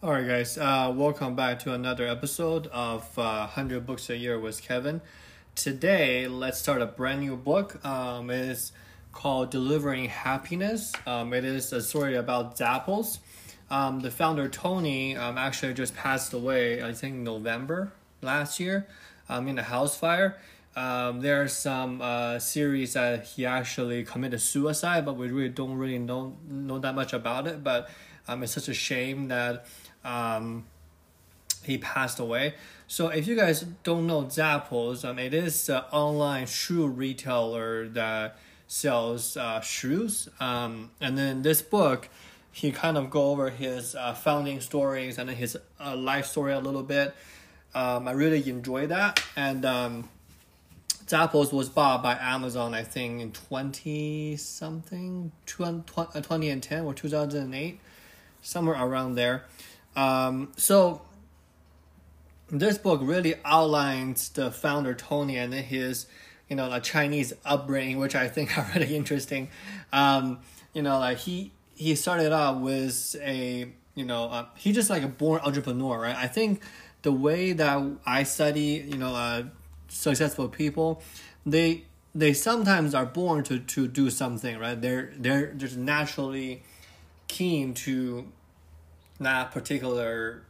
All right, guys. Uh, welcome back to another episode of uh, 100 Books a Year with Kevin. Today, let's start a brand new book. Um, it is called Delivering Happiness. Um, it is a story about Zappos. Um, the founder, Tony, um, actually just passed away, I think, November last year um, in a house fire. Um, there are some uh, series that he actually committed suicide, but we really don't really know know that much about it. But um, it's such a shame that um, he passed away. So if you guys don't know Zappos, um, it is an online shoe retailer that sells uh, shoes. Um, and then this book, he kind of go over his uh, founding stories and his uh, life story a little bit. Um, I really enjoy that. And um, Zappos was bought by Amazon, I think, in 20 something, 2010 or 2008, somewhere around there. Um, so this book really outlines the founder Tony and his, you know, like Chinese upbringing, which I think are really interesting. Um, you know, like he he started out with a, you know, uh, he just like a born entrepreneur, right? I think the way that I study, you know, uh, successful people, they they sometimes are born to to do something, right? They're they're just naturally keen to that particular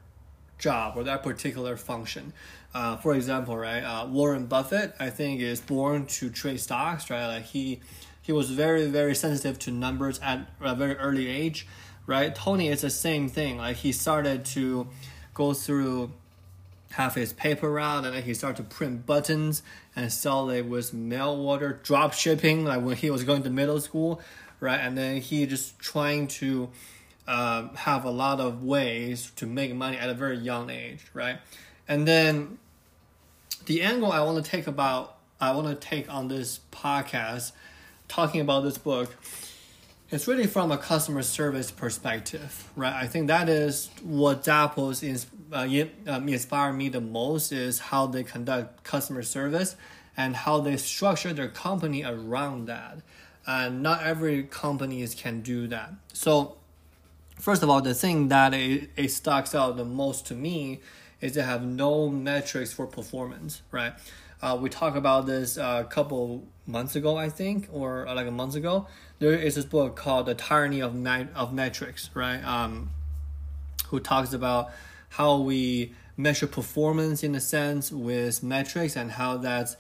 job or that particular function. Uh, for example, right, uh, Warren Buffett, I think, is born to trade stocks, right? Like he he was very very sensitive to numbers at a very early age, right? Tony is the same thing. Like he started to go through have his paper route and then he started to print buttons and sell it with mail order drop shipping like when he was going to middle school right and then he just trying to um, have a lot of ways to make money at a very young age, right? And then the angle I want to take about I want to take on this podcast, talking about this book, it's really from a customer service perspective, right? I think that is what Zappos is uh, um, inspired me the most is how they conduct customer service and how they structure their company around that. And not every companies can do that. So First of all, the thing that it, it stocks out the most to me is they have no metrics for performance, right? Uh, we talked about this a couple months ago, I think, or like a month ago. There is this book called The Tyranny of of Metrics, right? Um, who talks about how we measure performance in a sense with metrics and how that's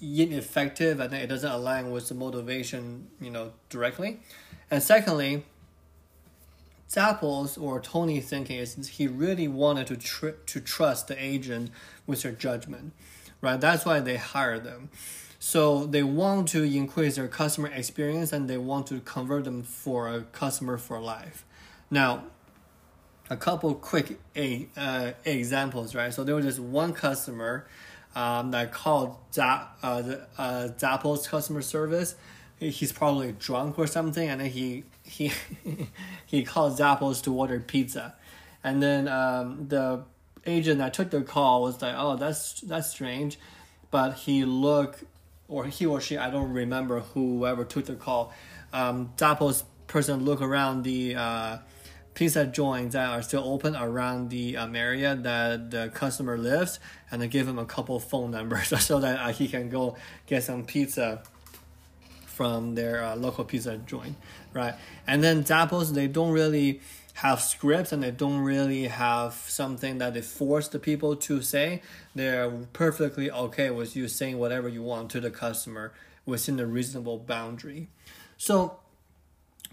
ineffective and it doesn't align with the motivation, you know, directly. And secondly, Zappos or Tony thinking is he really wanted to tr- to trust the agent with their judgment, right? That's why they hire them. So they want to increase their customer experience and they want to convert them for a customer for life. Now, a couple quick a, uh, examples, right? So there was this one customer um, that called Zap, uh, the, uh, Zappos customer service. He's probably drunk or something, and then he he he calls Zappos to order pizza, and then um, the agent that took the call was like, "Oh, that's that's strange," but he looked, or he or she, I don't remember whoever took the call. Um, Zappos person look around the uh, pizza joints that are still open around the um, area that the customer lives, and then give him a couple phone numbers so that uh, he can go get some pizza from their uh, local pizza joint, right? And then Zappos, they don't really have scripts and they don't really have something that they force the people to say. They're perfectly okay with you saying whatever you want to the customer within a reasonable boundary. So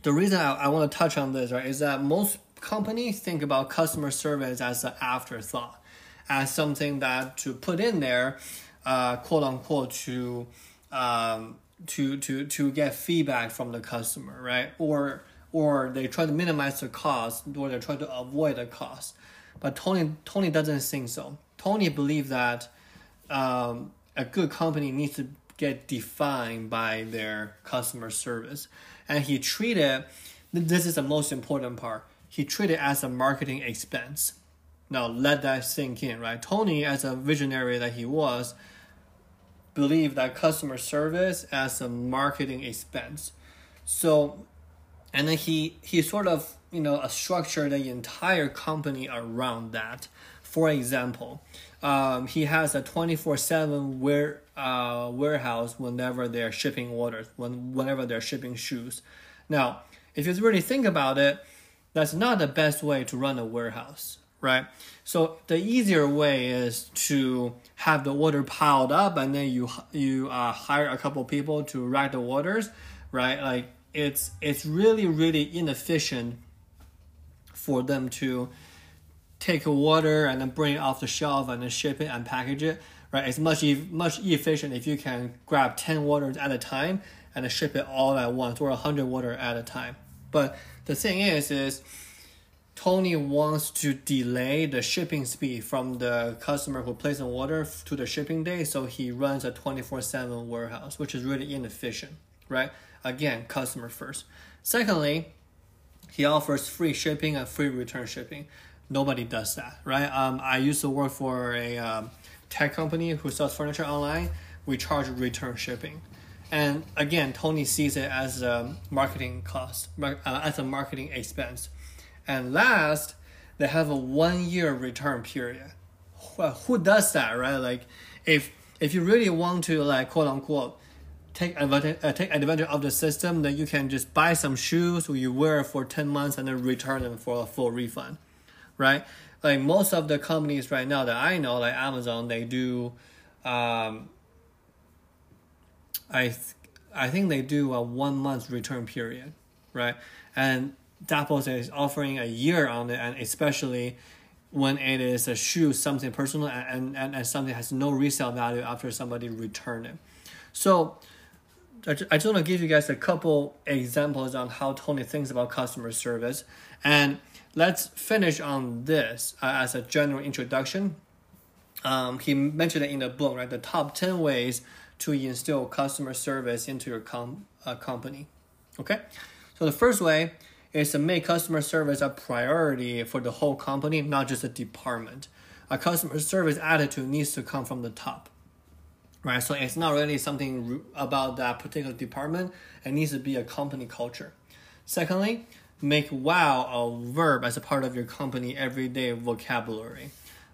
the reason I, I want to touch on this, right, is that most companies think about customer service as an afterthought, as something that to put in there, uh, quote unquote, to um, to to to get feedback from the customer, right? Or or they try to minimize the cost, or they try to avoid the cost. But Tony Tony doesn't think so. Tony believes that um, a good company needs to get defined by their customer service, and he treated this is the most important part. He treated as a marketing expense. Now let that sink in, right? Tony, as a visionary that he was, believe that customer service as a marketing expense. So and then he he sort of you know a structured the entire company around that. For example, um, he has a twenty four seven ware uh, warehouse whenever they're shipping orders, when whenever they're shipping shoes. Now, if you really think about it, that's not the best way to run a warehouse, right? So the easier way is to have the order piled up, and then you you uh, hire a couple people to rack the orders, right? Like it's it's really really inefficient for them to take a water and then bring it off the shelf and then ship it and package it right it's much much efficient if you can grab 10 waters at a time and ship it all at once or 100 water at a time but the thing is is tony wants to delay the shipping speed from the customer who placed an order to the shipping day so he runs a 24-7 warehouse which is really inefficient right again customer first secondly he offers free shipping and free return shipping nobody does that, right? Um, I used to work for a um, tech company who sells furniture online. We charge return shipping, and again, Tony sees it as a marketing cost, uh, as a marketing expense. And last, they have a one year return period. Well, who does that, right? Like, if if you really want to like quote unquote take advantage uh, take advantage of the system, then you can just buy some shoes you wear for ten months and then return them for a full refund right? Like most of the companies right now that I know, like Amazon, they do, um, I, th- I think they do a one month return period, right? And Zappos is offering a year on it, and especially when it is a shoe, something personal, and, and, and something has no resale value after somebody return it. So I just want to give you guys a couple examples on how Tony thinks about customer service. And let's finish on this uh, as a general introduction. Um, he mentioned it in the book, right? The top 10 ways to instill customer service into your com- uh, company. Okay? So the first way is to make customer service a priority for the whole company, not just a department. A customer service attitude needs to come from the top. Right? So it's not really something about that particular department. It needs to be a company culture. Secondly, make wow a verb as a part of your company everyday vocabulary.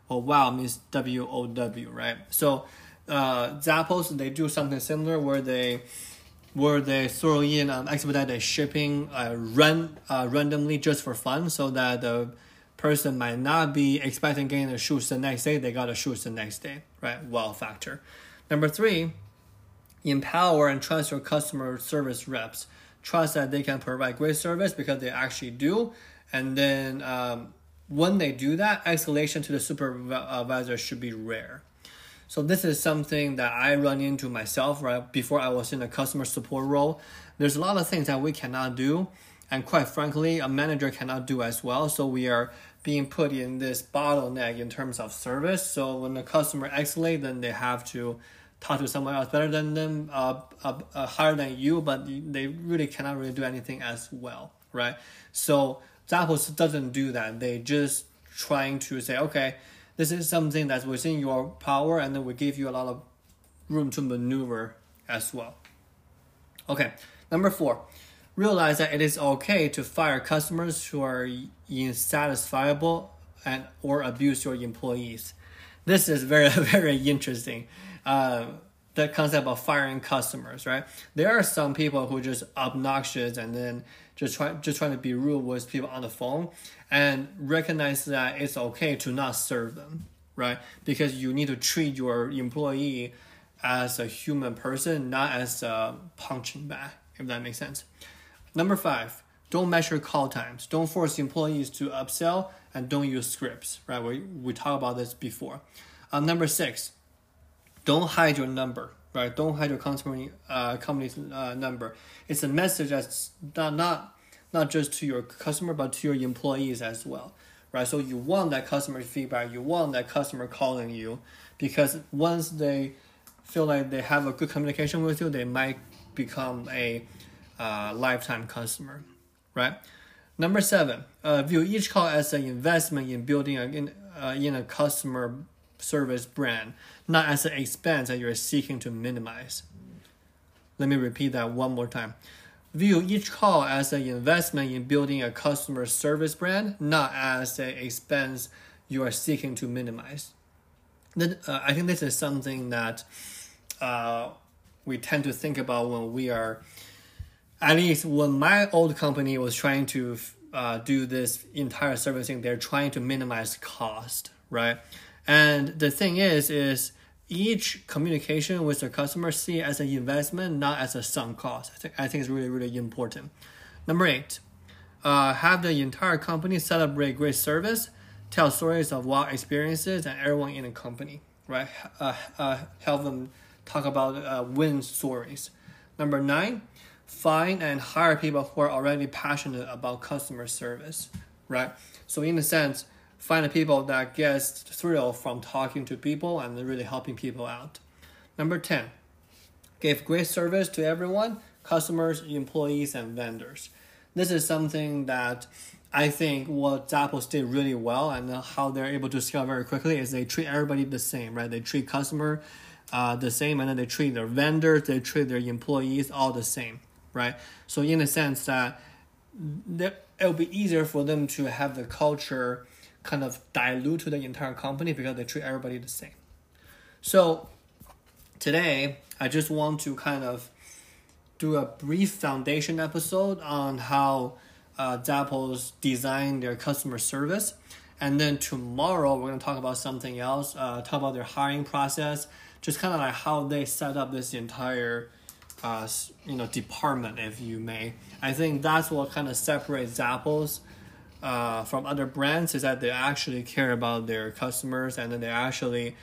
Well, wow means W O W, right? So uh, Zappos they do something similar where they where they throw in um, expedited shipping uh, run uh, randomly just for fun, so that the person might not be expecting getting the shoes the next day. They got the shoes the next day, right? Wow factor. Number three, empower and trust your customer service reps trust that they can provide great service because they actually do. And then um, when they do that, escalation to the supervisor should be rare. So this is something that I run into myself right before I was in a customer support role. There's a lot of things that we cannot do, and quite frankly, a manager cannot do as well. So we are being put in this bottleneck in terms of service. So when the customer escalate, then they have to talk to someone else better than them, uh, uh, uh, higher than you, but they really cannot really do anything as well, right? So Zappos doesn't do that. They just trying to say, okay, this is something that's within your power, and then we give you a lot of room to maneuver as well. Okay, number four, realize that it is okay to fire customers who are insatisfiable and or abuse your employees. This is very very interesting uh, the concept of firing customers, right? There are some people who are just obnoxious and then just try just trying to be rude with people on the phone and recognize that it's okay to not serve them, right? Because you need to treat your employee as a human person, not as a punching bag, if that makes sense. Number five, don't measure call times. Don't force employees to upsell and don't use scripts, right? We, we talked about this before. Uh, number six, don't hide your number, right? Don't hide your company uh, company's uh, number. It's a message that's not, not not just to your customer but to your employees as well, right? So you want that customer feedback. You want that customer calling you because once they feel like they have a good communication with you, they might become a uh, lifetime customer, right? Number seven, uh, view each call as an investment in building a, in, uh, in a customer service brand, not as an expense that you're seeking to minimize. Let me repeat that one more time. view each call as an investment in building a customer service brand, not as an expense you are seeking to minimize. Then uh, I think this is something that uh, we tend to think about when we are, at least when my old company was trying to uh, do this entire servicing, they're trying to minimize cost, right? And the thing is, is each communication with the customer see as an investment, not as a sunk cost. I think I think it's really really important. Number eight, uh, have the entire company celebrate great service, tell stories of wow experiences, and everyone in the company, right? Uh, uh, help them talk about uh, win stories. Number nine, find and hire people who are already passionate about customer service, right? So in a sense find people that gets thrill from talking to people and really helping people out. Number 10, give great service to everyone, customers, employees, and vendors. This is something that I think what Zappos did really well and how they're able to scale very quickly is they treat everybody the same, right? They treat customer uh, the same and then they treat their vendors, they treat their employees all the same, right? So in a sense that it'll be easier for them to have the culture kind of dilute to the entire company because they treat everybody the same. So today, I just want to kind of do a brief foundation episode on how uh, Zappos design their customer service. And then tomorrow, we're going to talk about something else, uh, talk about their hiring process, just kind of like how they set up this entire uh, you know department, if you may. I think that's what kind of separates Zappos uh, from other brands is that they actually care about their customers and then they actually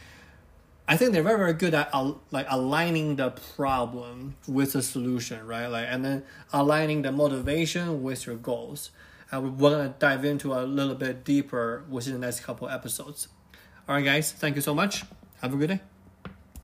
I think they're very very good at uh, like aligning the problem with the solution, right? Like and then aligning the motivation with your goals. And we're gonna dive into a little bit deeper within the next couple episodes. All right, guys, thank you so much. Have a good day.